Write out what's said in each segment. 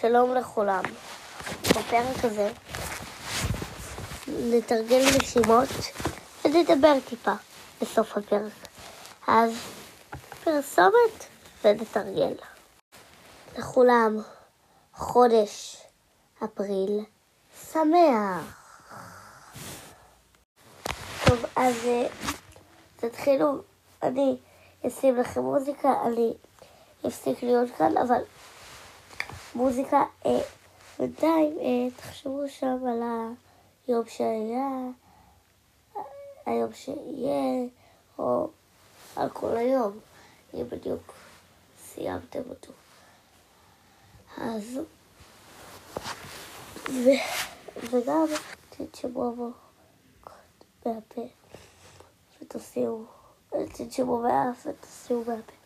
שלום לכולם. בפרק הזה נתרגל נשימות ונדבר טיפה בסוף הפרק. אז פרסומת ונתרגל. לכולם חודש אפריל שמח. טוב, אז אה, תתחילו, אני אשים לכם מוזיקה, אני אפסיק להיות כאן, אבל מוזיקה, אה, בינתיים אה, תחשבו שם על היום שהיה, היום שיהיה, או על כל היום, אם בדיוק סיימתם אותו. אז, ו, וגם תנשמו עמוק מהפה ותוציאו, תנשמו מהאף ותוציאו מהפה.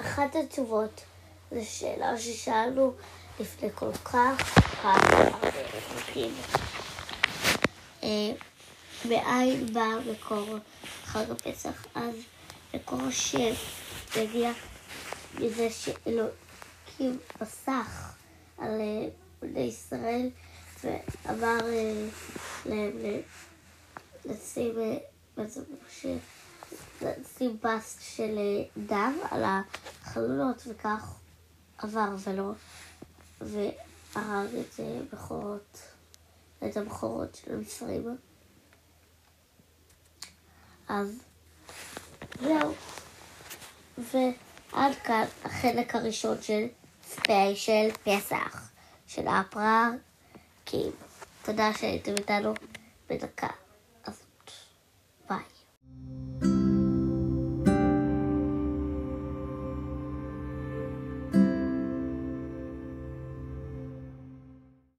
לאחת התשובות זו שאלה ששאלנו לפני כל כך הרבה פרקים. אה, מאין בא מקור חג הפסח? אז מקור השם מגיע מזה שאלוקים פסח על אה, בני ישראל ואמר אה, להם לשים, אה, בעצם פס של אה, דם על החלונות וכך עבר ולא והרג את אה, בכורות, את הבכורות של המצרים. אז זהו. ועד כאן החלק הראשון של ספיישל פסח של הפרקים. תודה שהייתם איתנו בדקה.